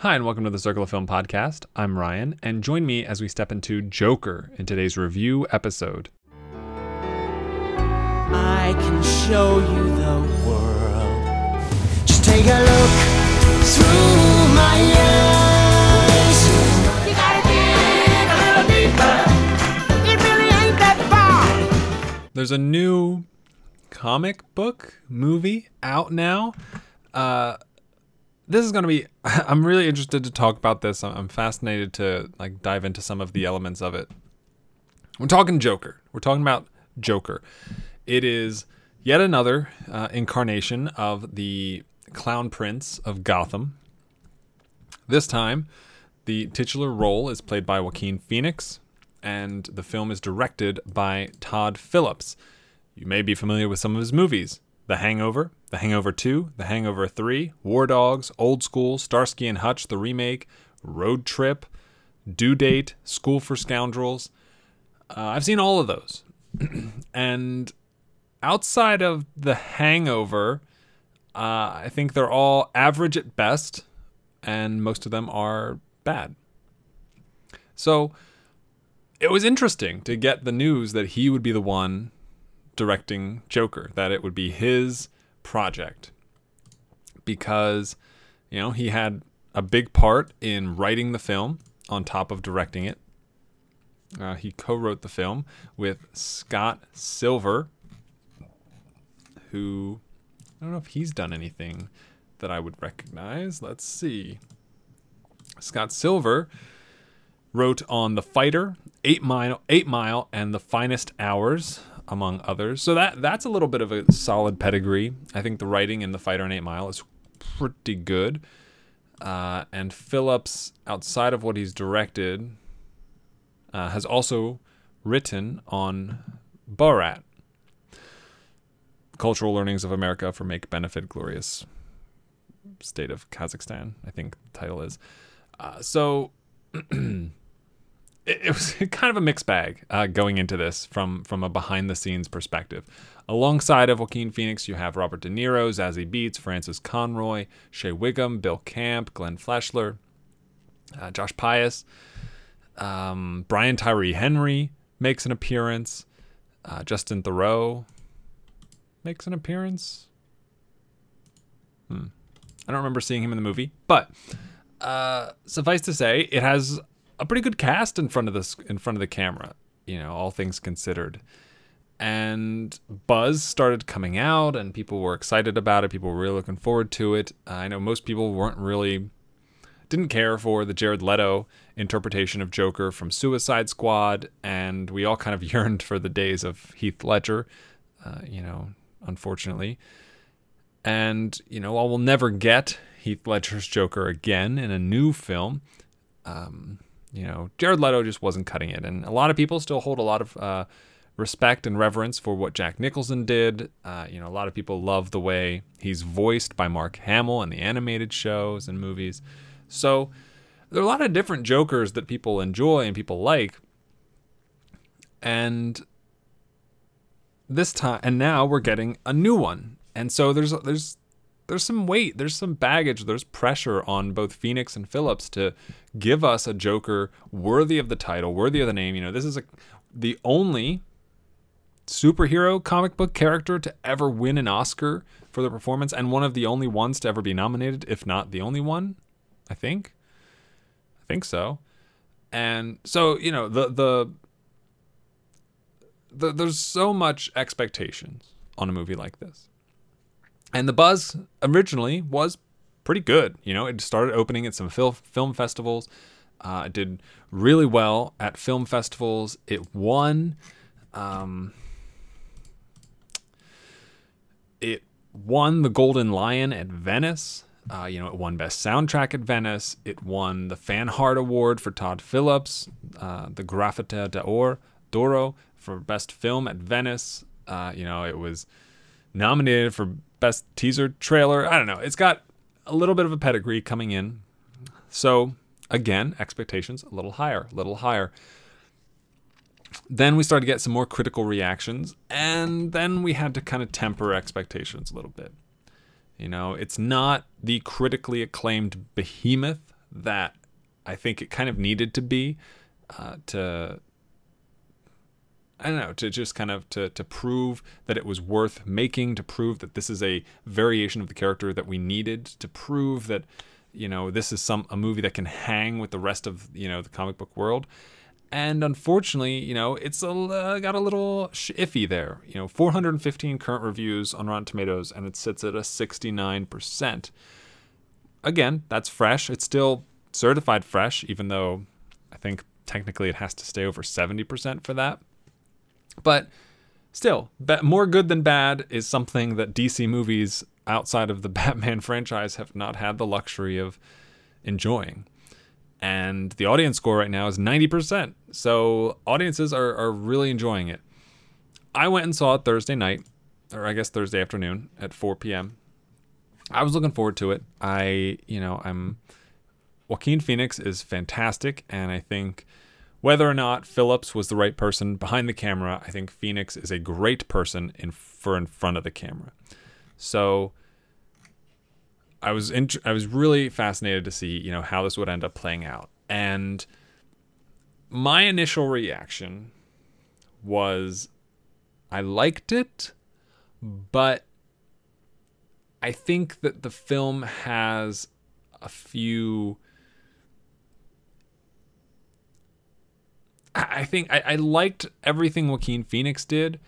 Hi, and welcome to the Circle of Film podcast. I'm Ryan, and join me as we step into Joker in today's review episode. I can show you the world. Just take a look through my eyes. You gotta dig a little deeper. It really ain't that far. There's a new comic book movie out now. Uh, this is going to be i'm really interested to talk about this. I'm fascinated to like dive into some of the elements of it. We're talking joker. We're talking about joker. It is yet another uh, incarnation of the clown prince of gotham. This time the titular role is played by joaquin phoenix and the film is directed by todd phillips. You may be familiar with some of his movies. The Hangover, The Hangover 2, The Hangover 3, War Dogs, Old School, Starsky and Hutch, the remake, Road Trip, Due Date, School for Scoundrels. Uh, I've seen all of those. and outside of The Hangover, uh, I think they're all average at best, and most of them are bad. So it was interesting to get the news that he would be the one directing Joker, that it would be his project. Because, you know, he had a big part in writing the film on top of directing it. Uh, he co wrote the film with Scott Silver, who I don't know if he's done anything that I would recognize. Let's see. Scott Silver wrote on The Fighter, Eight Mile, Eight Mile, and The Finest Hours, among others. So that that's a little bit of a solid pedigree. I think the writing in The Fighter and Eight Mile is pretty good. Uh, and Phillips, outside of what he's directed, uh, has also written on Borat. Cultural Learnings of America for Make Benefit Glorious State of Kazakhstan, I think the title is. Uh, so it, was kind of a mixed bag uh, going into this from from a behind the scenes perspective. Alongside of Joaquin Phoenix, you have Robert De Niro, Zazie Beetz, Frances Conroy, Shea Whigham, Bill Camp, Glenn Fleshler, uh, Josh Pais, um, Brian Tyree Henry makes an appearance. Uh, Justin Theroux makes an appearance. Hmm. I don't remember seeing him in the movie, but uh, suffice to say, it has a pretty good cast in front of this in front of the camera. You know, all things considered. And buzz started coming out, and people were excited about it. People were really looking forward to it. I know most people weren't really didn't care for the Jared Leto interpretation of Joker from Suicide Squad, and we all kind of yearned for the days of Heath Ledger. Uh, you know, unfortunately. And you know, while we'll never get Heath Ledger's Joker again in a new film, um, you know, Jared Leto just wasn't cutting it. And a lot of people still hold a lot of uh, respect and reverence for what Jack Nicholson did. Uh, you know, a lot of people love the way he's voiced by Mark Hamill in the animated shows and movies. So there are a lot of different Jokers that people enjoy and people like. And this time, and now we're getting a new one. And so there's there's there's some weight, there's some baggage, there's pressure on both Phoenix and Phillips to give us a Joker worthy of the title, worthy of the name. You know, this is a, the only superhero comic book character to ever win an Oscar for the performance, and one of the only ones to ever be nominated, if not the only one. I think. I think so. And so you know the the, the there's so much expectations on a movie like this and the buzz originally was pretty good. You know, it started opening at some fil- film festivals. Uh, it did really well at film festivals. It won. Um, it won the Golden Lion at Venice. Uh, you know, it won Best Soundtrack at Venice. It won the Fan Heart Award for Todd Phillips, uh, the Graffita d'Or, d'Oro for Best Film at Venice. Uh, you know, it was nominated for best teaser trailer. I don't know. It's got a little bit of a pedigree coming in. So, again, expectations a little higher, a little higher. Then we started to get some more critical reactions, and then we had to kind of temper expectations a little bit. You know, it's not the critically acclaimed behemoth that I think it kind of needed to be uh, to I don't know, to just kind of to to prove that it was worth making, to prove that this is a variation of the character that we needed, to prove that you know this is some a movie that can hang with the rest of you know the comic book world. And unfortunately, you know, it's a, uh, got a little sh- iffy there. You know, 415 current reviews on Rotten Tomatoes, and it sits at a 69%. Again, that's fresh. It's still certified fresh, even though I think technically it has to stay over 70% for that. But still, more good than bad is something that DC movies outside of the Batman franchise have not had the luxury of enjoying. And the audience score right now is 90%. So audiences are, are really enjoying it. I went and saw it Thursday night, or I guess Thursday afternoon at 4 p.m. I was looking forward to it. I, you know, I'm. Joaquin Phoenix is fantastic, and I think whether or not Phillips was the right person behind the camera, I think Phoenix is a great person in for in front of the camera. So I was I was really fascinated to see you know how this would end up playing out, and my initial reaction was I liked it, but I think that the film has a few I think I, I liked everything Joaquin Phoenix did.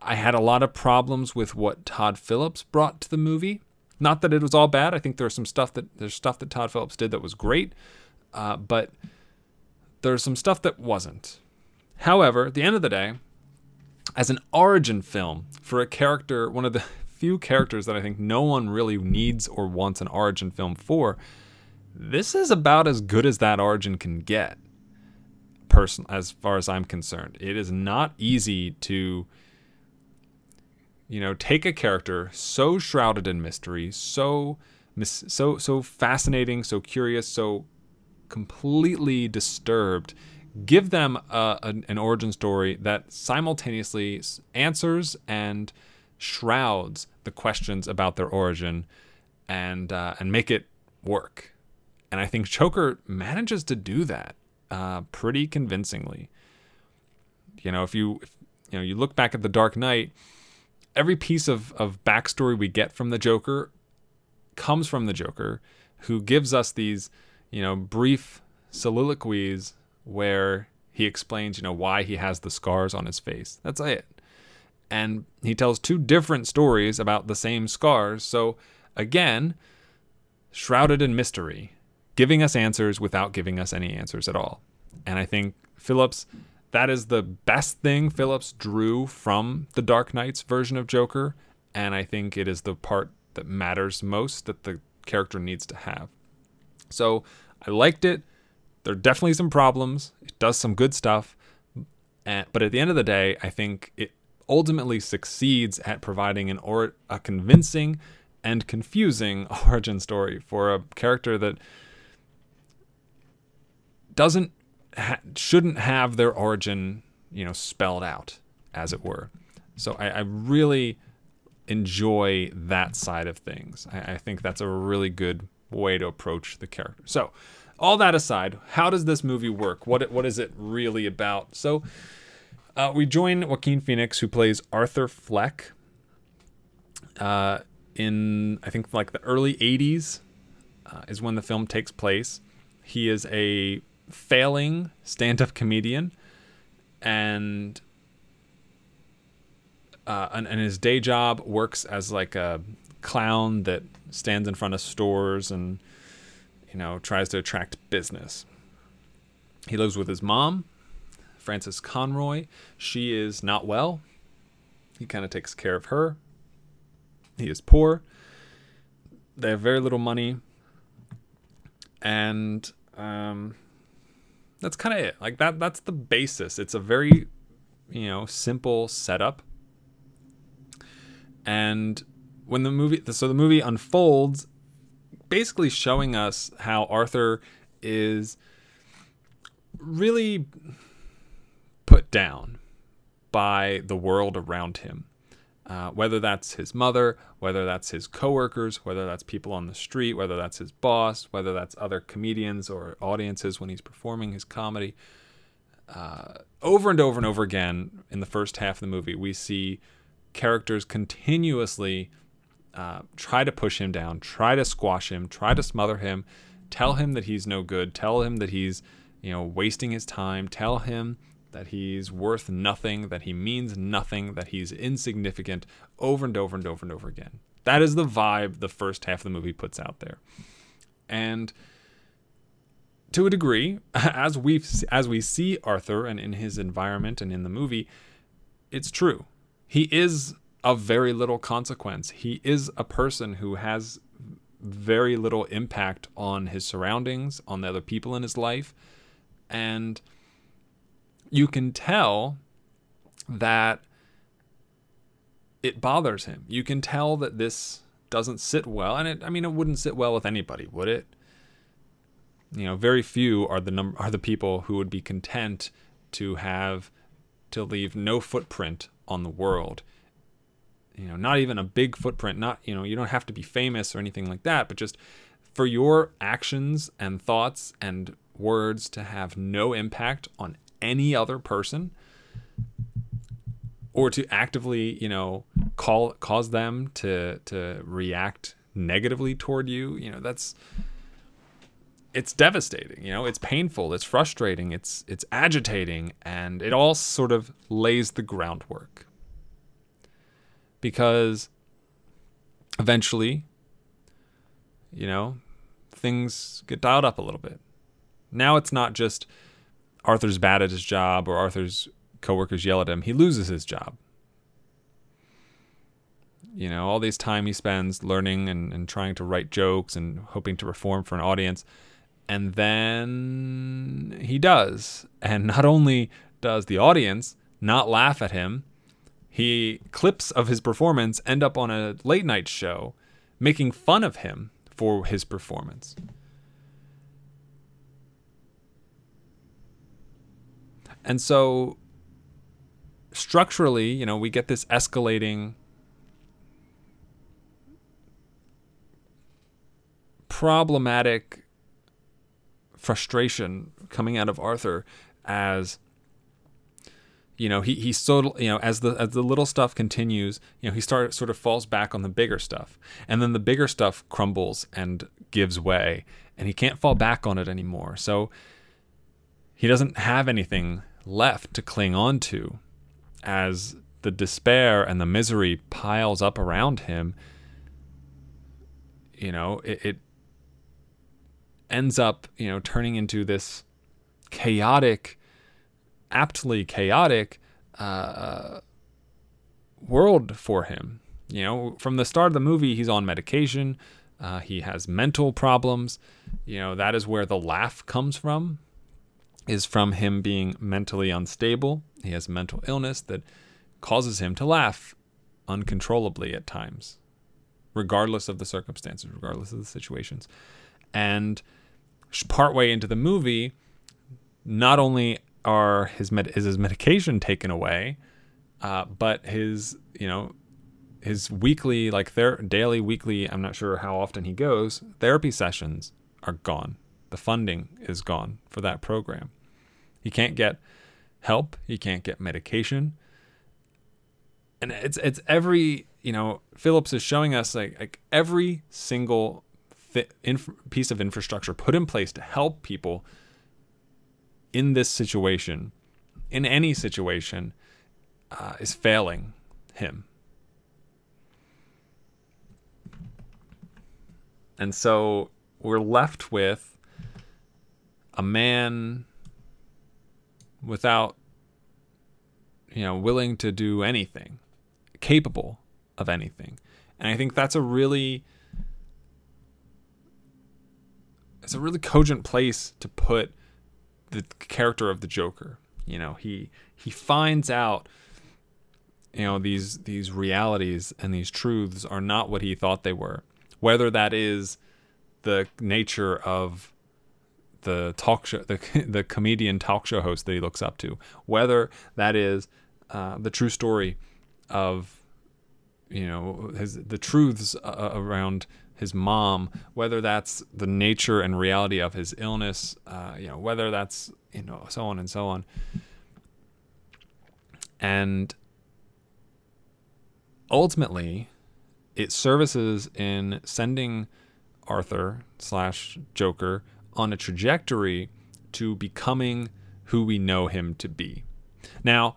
I had a lot of problems with what Todd Phillips brought to the movie. Not that it was all bad. I think there's some stuff that there's stuff that Todd Phillips did that was great, uh, but there's some stuff that wasn't. However, at the end of the day, as an origin film for a character, one of the few characters that I think no one really needs or wants an origin film for, this is about as good as that origin can get person as far as I'm concerned. It is not easy to you know, take a character so shrouded in mystery, so so so fascinating, so curious, so completely disturbed, give them a, an, an origin story that simultaneously answers and shrouds the questions about their origin, and uh, and make it work. And I think Joker manages to do that uh, pretty convincingly. You know, if you if, you know you look back at the Dark Knight, every piece of of backstory we get from the Joker comes from the Joker, who gives us these you know brief soliloquies where he explains you know why he has the scars on his face. That's it. And he tells two different stories about the same scars. So again, shrouded in mystery giving us answers without giving us any answers at all. And I think Phillips, that is the best thing Phillips drew from the Dark Knight's version of Joker. And I think it is the part that matters most that the character needs to have. So I liked it. There are definitely some problems. It does some good stuff. Eh, but at the end of the day, I think it ultimately succeeds at providing an or a convincing and confusing origin story for a character that doesn't ha- shouldn't have their origin, you know, spelled out, as it were. So I, I really enjoy that side of things. I, I think that's a really good way to approach the character. So, all that aside, how does this movie work? What what is it really about? So, uh, we join Joaquin Phoenix, who plays Arthur Fleck, uh, in I think like the early '80s, uh, is when the film takes place. He is a failing stand-up comedian, and uh, and, and his day job works as like a clown that stands in front of stores and you know tries to attract business. He lives with his mom, Frances Conroy. She is not well. He kind of takes care of her. He is poor. They have very little money. And um, that's kind of it. Like that that's the basis. It's a very you know, simple setup. And when the movie so the movie unfolds basically showing us how Arthur is really put down by the world around him Uh, whether that's his mother, whether that's his coworkers, whether that's people on the street, whether that's his boss, whether that's other comedians or audiences when he's performing his comedy. Uh, over and over and over again in the first half of the movie, we see characters continuously uh, try to push him down, try to squash him, try to smother him, tell him that he's no good, tell him that he's you know wasting his time, tell him that he's worth nothing, that he means nothing, that he's insignificant over and over and over and over again. That is the vibe the first half of the movie puts out there. And to a degree, as we as we see Arthur and in his environment and in the movie, it's true. He is of very little consequence. He is a person who has very little impact on his surroundings, on the other people in his life, and you can tell that it bothers him. You can tell that this doesn't sit well, and it, I mean, it wouldn't sit well with anybody, would it? You know, very few are the number are the people who would be content to have to leave no footprint on the world. You know, not even a big footprint. Not you know, you don't have to be famous or anything like that, but just for your actions and thoughts and words to have no impact on any other person or to actively, you know, call cause them to to react negatively toward you, you know, that's it's devastating, you know, it's painful, it's frustrating, it's it's agitating and it all sort of lays the groundwork. Because eventually, you know, things get dialed up a little bit. Now it's not just Arthur's bad at his job or Arthur's coworkers yell at him, he loses his job. You know, all this time he spends learning and, and trying to write jokes and hoping to perform for an audience. And then he does. And not only does the audience not laugh at him, he clips of his performance end up on a late night show making fun of him for his performance. And so structurally, you know, we get this escalating problematic frustration coming out of Arthur as you know he he's so you know as the as the little stuff continues you know he start sort of falls back on the bigger stuff. And then the bigger stuff crumbles and gives way and he can't fall back on it anymore. So he doesn't have anything left to cling on to as the despair and the misery piles up around him you know it, it ends up you know turning into this chaotic aptly chaotic uh, world for him. You know from the start of the movie he's on medication uh, he has mental problems. You know that is where the laugh comes from is from him being mentally unstable. He has mental illness that causes him to laugh uncontrollably at times, regardless of the circumstances, regardless of the situations. And partway into the movie, not only are his med- is his medication taken away, uh, but his you know his weekly like their daily weekly I'm not sure how often he goes therapy sessions are gone the funding is gone for that program. He can't get help, he can't get medication. And it's it's every, you know, Phillips is showing us like like every single inf- piece of infrastructure put in place to help people in this situation, in any situation, uh, is failing him. And so we're left with a man without you know willing to do anything capable of anything. And i think that's a really it's a really cogent place to put the character of the joker. You know he he finds out you know these these realities and these truths are not what he thought they were. Whether that is the nature of the talk show, the the comedian talk show host that he looks up to, whether that is uh, the true story of you know his the truths uh, around his mom, whether that's the nature and reality of his illness, uh, you know, whether that's you know so on and so on, and ultimately, it services in sending Arthur slash Joker on a trajectory to becoming who we know him to be. Now,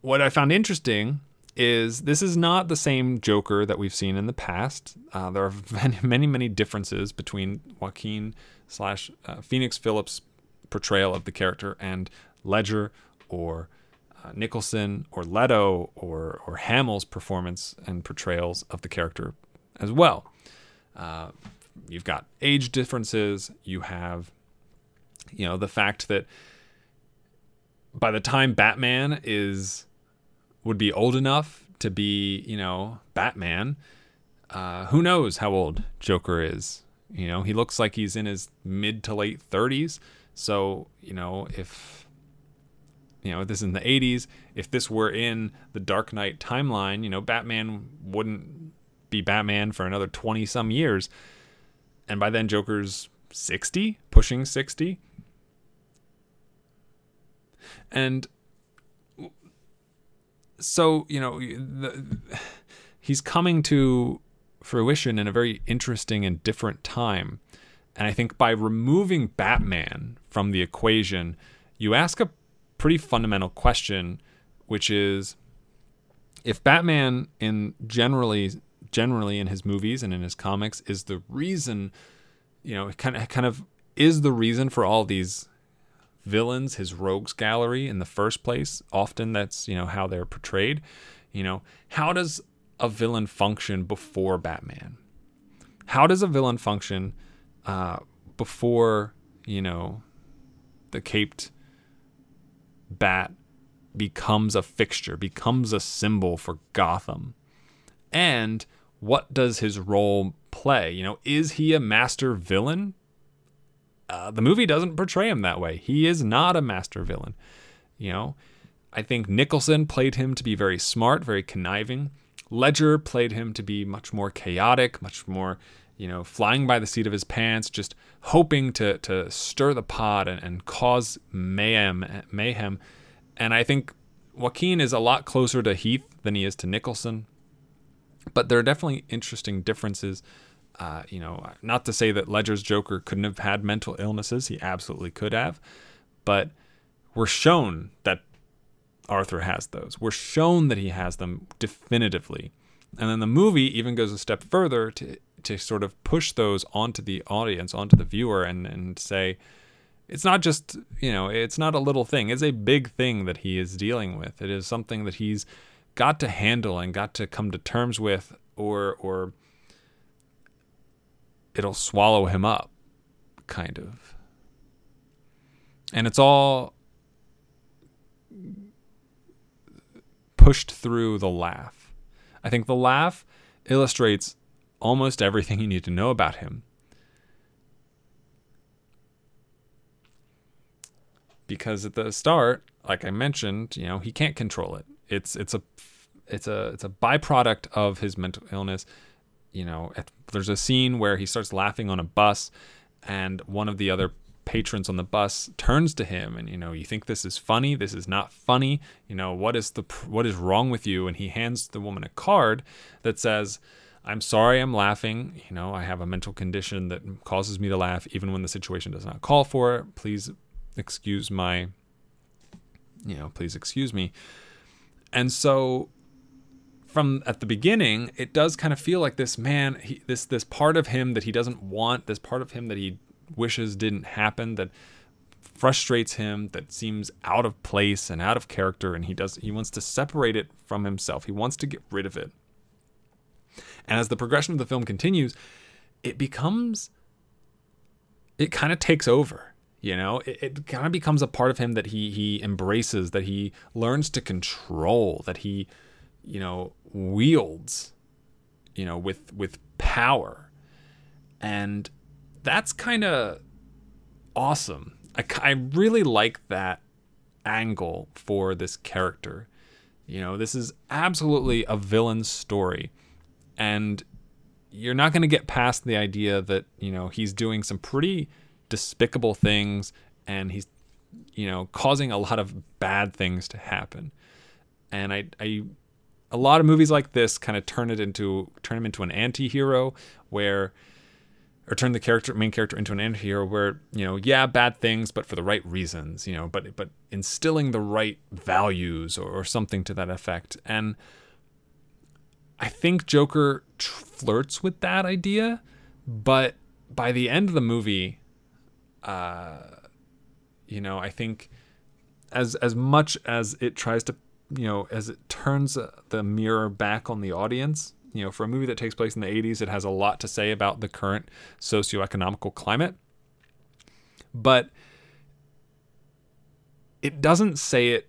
what I found interesting is this is not the same Joker that we've seen in the past. Uh, there are many, many, many differences between Joaquin slash uh, Phoenix Phillips' portrayal of the character and Ledger or uh, Nicholson or Leto or or Hamill's performance and portrayals of the character as well. You've got age differences. You have, you know, the fact that by the time Batman is would be old enough to be, you know, Batman, uh, who knows how old Joker is? You know, he looks like he's in his mid to late 30s. So, you know, if you know, this is in the 80s, if this were in the Dark Knight timeline, you know, Batman wouldn't be Batman for another 20 some years. And by then Joker's 60, pushing 60. And so, you know, the, he's coming to fruition in a very interesting and different time. And I think by removing Batman from the equation, you ask a pretty fundamental question, which is if Batman in generally generally in his movies and in his comics is the reason, you know, kind of kind of is the reason for all these villains, his rogues gallery in the first place. Often that's, you know, how they're portrayed. You know, how does a villain function before Batman? How does a villain function uh, before, you know, the caped bat becomes a fixture, becomes a symbol for Gotham? And what does his role play? You know, is he a master villain? Uh, the movie doesn't portray him that way. He is not a master villain. You know, I think Nicholson played him to be very smart, very conniving. Ledger played him to be much more chaotic, much more, you know, flying by the seat of his pants, just hoping to to stir the pot and, and cause mayhem mayhem. And I think Joaquin is a lot closer to Heath than he is to Nicholson. But there are definitely interesting differences. Uh, you know, not to say that Ledger's Joker couldn't have had mental illnesses, he absolutely could have, but we're shown that Arthur has those. We're shown that he has them definitively. And then the movie even goes a step further to to sort of push those onto the audience, onto the viewer and and say it's not just, you know, it's not a little thing. It's a big thing that he is dealing with. It is something that he's got to handle and got to come to terms with or or it'll swallow him up kind of. And it's all pushed through the laugh. I think the laugh illustrates almost everything you need to know about him. Because at the start like i mentioned you know he can't control it it's it's a it's a it's a byproduct of his mental illness. You know, there's a scene where he starts laughing on a bus, and one of the other patrons on the bus turns to him and you know you think this is funny? This is not funny. You know what is the what is wrong with you? And he hands the woman a card that says i'm sorry i'm laughing. You know i have a mental condition that causes me to laugh even when the situation does not call for it. Please excuse my you know please excuse me and so from at the beginning, it does kind of feel like this man, he, this this part of him that he doesn't want, this part of him that he wishes didn't happen, that frustrates him, that seems out of place and out of character, and he does he wants to separate it from himself. He wants to get rid of it. And as the progression of the film continues, it becomes it kind of takes over you know? It, it kind of becomes a part of him that he he embraces that he learns to control that he you know wields you know with with power. And that's kind of awesome. I, I really like that angle for this character. You know, this is absolutely a villain's story. And you're not going to get past the idea that, you know, he's doing some pretty despicable things and he's, you know, causing a lot of bad things to happen. And I, I a lot of movies like this kind of turn it into turn him into an anti-hero where or turn the character main character into an anti-hero where you know yeah bad things but for the right reasons you know but but instilling the right values or, or something to that effect and i think joker flirts with that idea but by the end of the movie uh you know i think as as much as it tries to you know as it turns uh, the mirror back on the audience you know, for a movie that takes place in the 80s, it has a lot to say about the current socioeconomical climate. But it doesn't say it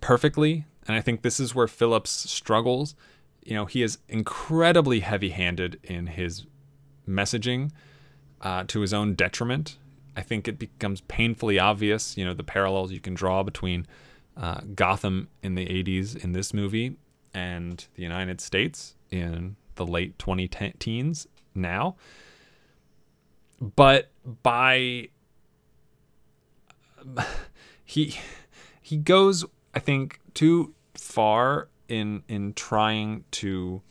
perfectly. And I think this is where Phillips struggles. You know, he is incredibly heavy handed in his messaging uh, to his own detriment. I think it becomes painfully obvious, you know, the parallels you can draw between uh, Gotham in the 80s in this movie and the United States in the late 20 teens now. But by he he goes I think too far in in trying to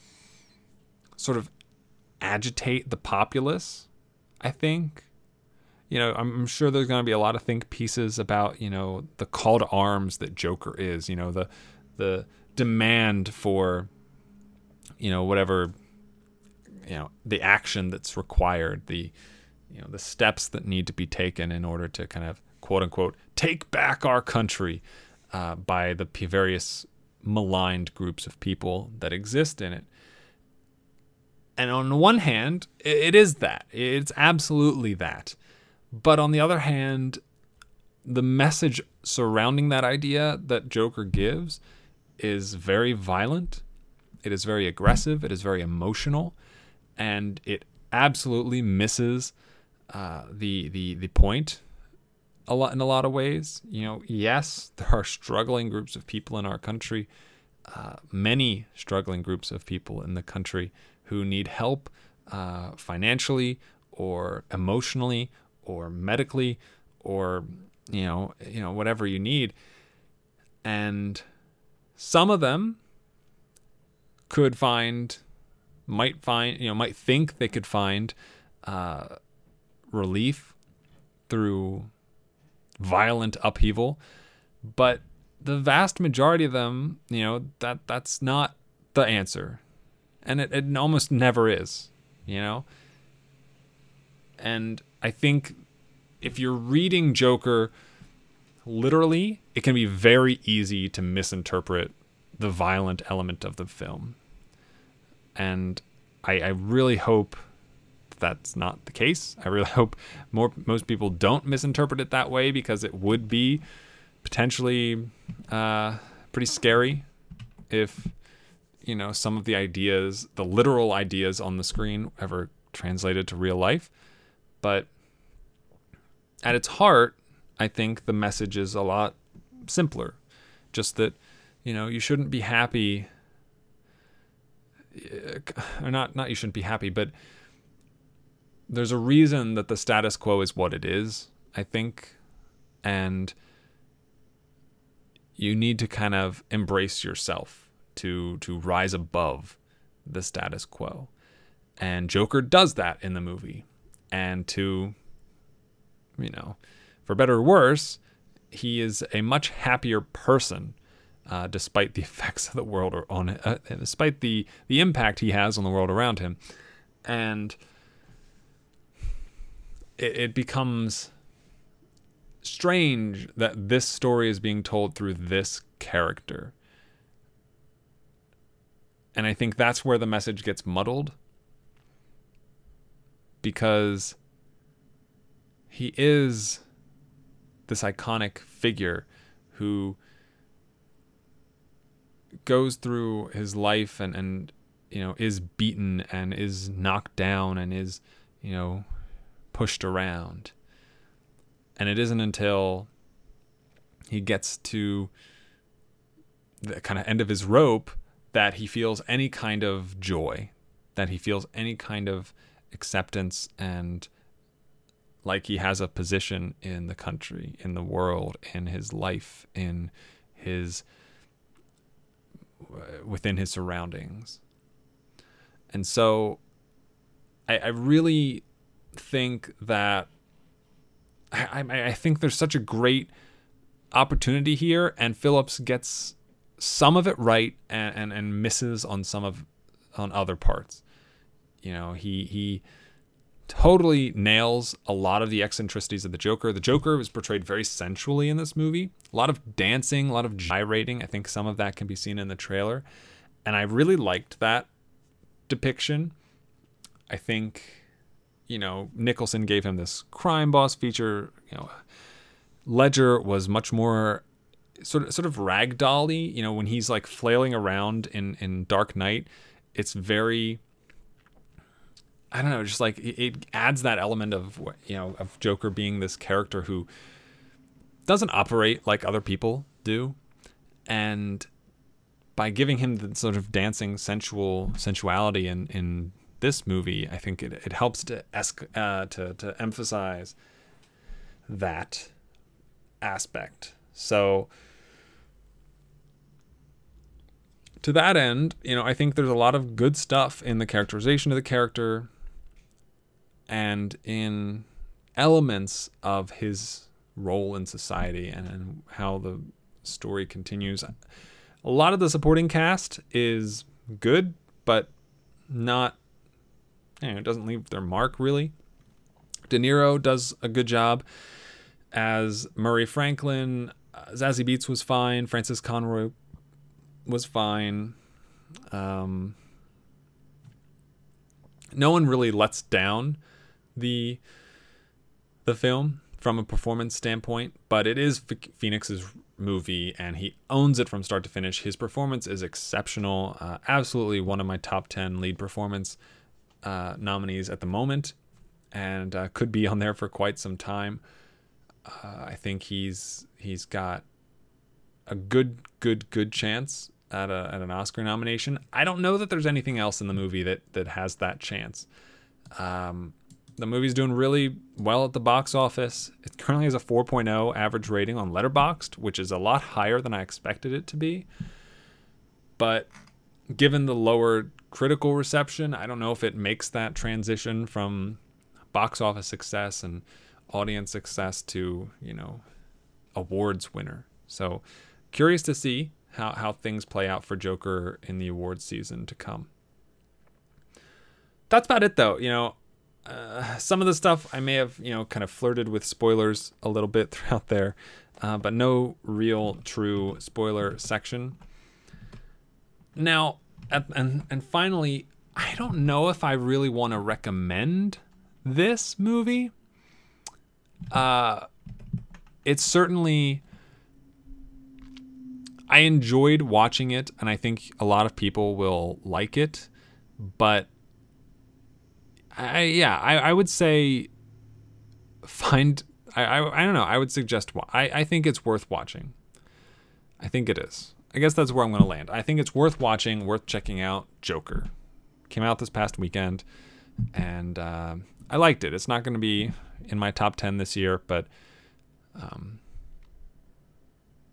sort of agitate the populace, I think. You know, I'm sure there's going to be a lot of think pieces about, you know, the call to arms that Joker is, you know, the the demand for you know whatever you know the action that's required the you know the steps that need to be taken in order to kind of quote unquote take back our country uh, by the various maligned groups of people that exist in it. And on the one hand it is that. It's absolutely that but on the other hand the message surrounding that idea that joker gives is very violent it is very aggressive. It is very emotional, and it absolutely misses uh, the the the point a lot in a lot of ways. You know, yes, there are struggling groups of people in our country, uh, many struggling groups of people in the country who need help uh, financially or emotionally or medically or you know you know whatever you need, and some of them could find, might find, you know, might think they could find uh, relief through violent upheaval, but the vast majority of them, you know, that that's not the answer, and it, it almost never is, you know. And I think if you're reading Joker literally, it can be very easy to misinterpret the violent element of the film and I, I really hope that's not the case. I really hope more most people don't misinterpret it that way because it would be potentially uh, pretty scary if you know some of the ideas, the literal ideas on the screen, ever translated to real life. But at its heart, I think the message is a lot simpler. Just that you know you shouldn't be happy or not not you shouldn't be happy, but there's a reason that the status quo is what it is, I think, and you need to kind of embrace yourself to to rise above the status quo. And Joker does that in the movie. And to you know, for better or worse, he is a much happier person uh, despite the effects of the world or on uh, despite the the impact he has on the world around him, and it, it becomes strange that this story is being told through this character. And I think that's where the message gets muddled because he is this iconic figure who goes through his life and and you know is beaten and is knocked down and is you know pushed around. And it isn't until he gets to the kind of end of his rope that he feels any kind of joy, that he feels any kind of acceptance and like he has a position in the country, in the world, in his life, in his within his surroundings. And so I, I really think that I, I, I think there's such a great opportunity here, and Phillips gets some of it right and, and, and misses on some of on other parts. You know, he he totally nails a lot of the eccentricities of the Joker. The Joker was portrayed very sensually in this movie. A lot of dancing, a lot of gyrating. I think some of that can be seen in the trailer. And I really liked that depiction. I think, you know, Nicholson gave him this crime boss feature. You know, Ledger was much more sort of sort of ragdolly. You know, when he's like flailing around in in Dark Knight, it's very I don't know, just like it, adds that element of you know of Joker being this character who doesn't operate like other people do, and by giving him the sort of dancing sensual sensuality in in this movie, I think it, it helps to esc- uh, to to emphasize that aspect. So to that end, you know, I think there's a lot of good stuff in the characterization of the character and in elements of his role in society and, and how the story continues. A lot of the supporting cast is good, but not, you know, it doesn't leave their mark really. De Niro does a good job as Murray Franklin. Uh, Zazie Beetz was fine. Frances Conroy was fine. Um, no one really lets down the the film from a performance standpoint, but it is Phoenix's movie and he owns it from start to finish. His performance is exceptional. Uh, absolutely one of my top 10 lead performance uh, nominees at the moment and uh, could be on there for quite some time. Uh, I think he's he's got a good good good chance at, a, at an Oscar nomination. I don't know that there's anything else in the movie that that has that chance. Um, the movie's doing really well at the box office. It currently has a 4.0 average rating on Letterboxd, which is a lot higher than I expected it to be. But given the lower critical reception, I don't know if it makes that transition from box office success and audience success to, you know, awards winner. So, curious to see how, how things play out for Joker in the awards season to come. That's about it, though. You know, uh, some of the stuff I may have, you know, kind of flirted with spoilers a little bit throughout there, uh, but no real true spoiler section. Now, at, and and finally, I don't know if I really want to recommend this movie. Uh, it's certainly. I enjoyed watching it, and I think a lot of people will like it, but I yeah, I, I would say find I, I I don't know. I would suggest I I think it's worth watching. I think it is. I guess that's where I'm going to land. I think it's worth watching, worth checking out. Joker came out this past weekend, and uh, I liked it. It's not going to be in my top ten this year, but um,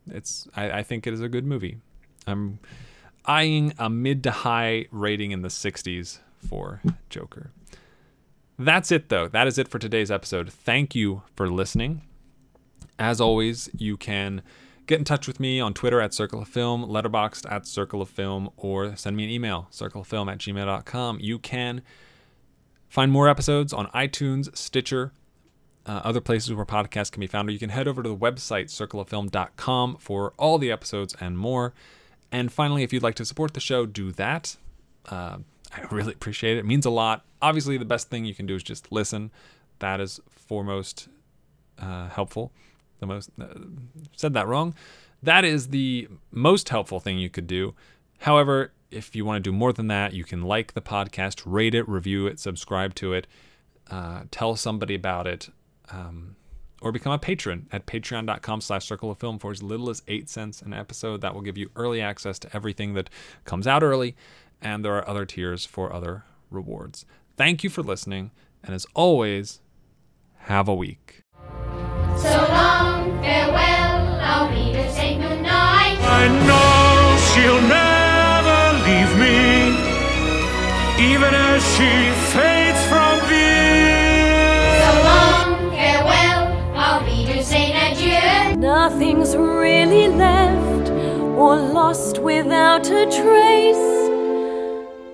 it's I, I think it is a good movie. I'm eyeing a mid to high rating in the 60s for Joker. That's it, though. That is it for today's episode. Thank you for listening. As always, you can get in touch with me on Twitter at Circle of Film, Letterboxd at Circle of Film, or send me an email, circleoffilm at gmail.com. You can find more episodes on iTunes, Stitcher, uh, other places where podcasts can be found, or you can head over to the website, circleoffilm.com, for all the episodes and more. And finally, if you'd like to support the show, do that. Uh, I really appreciate it. It means a lot. Obviously, the best thing you can do is just listen. That is foremost uh, helpful. The most uh, said that wrong. That is the most helpful thing you could do. However, if you want to do more than that, you can like the podcast, rate it, review it, subscribe to it, uh, tell somebody about it. Um, or become a patron at patreon.com slash circle of film for as little as eight cents an episode. That will give you early access to everything that comes out early, and there are other tiers for other rewards. Thank you for listening, and as always, have a week. So long, farewell, I'll be to say goodnight. I know she'll never leave me, even as she fades from view. So long, farewell, I'll be to say adieu. Nothing's really left or lost without a trace.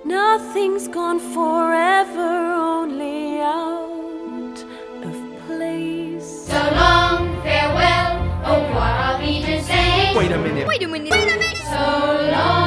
Nothing's gone forever, only out of place. So long, farewell, oh what are we to say? Wait a minute. Wait a minute. Wait a minute. So long.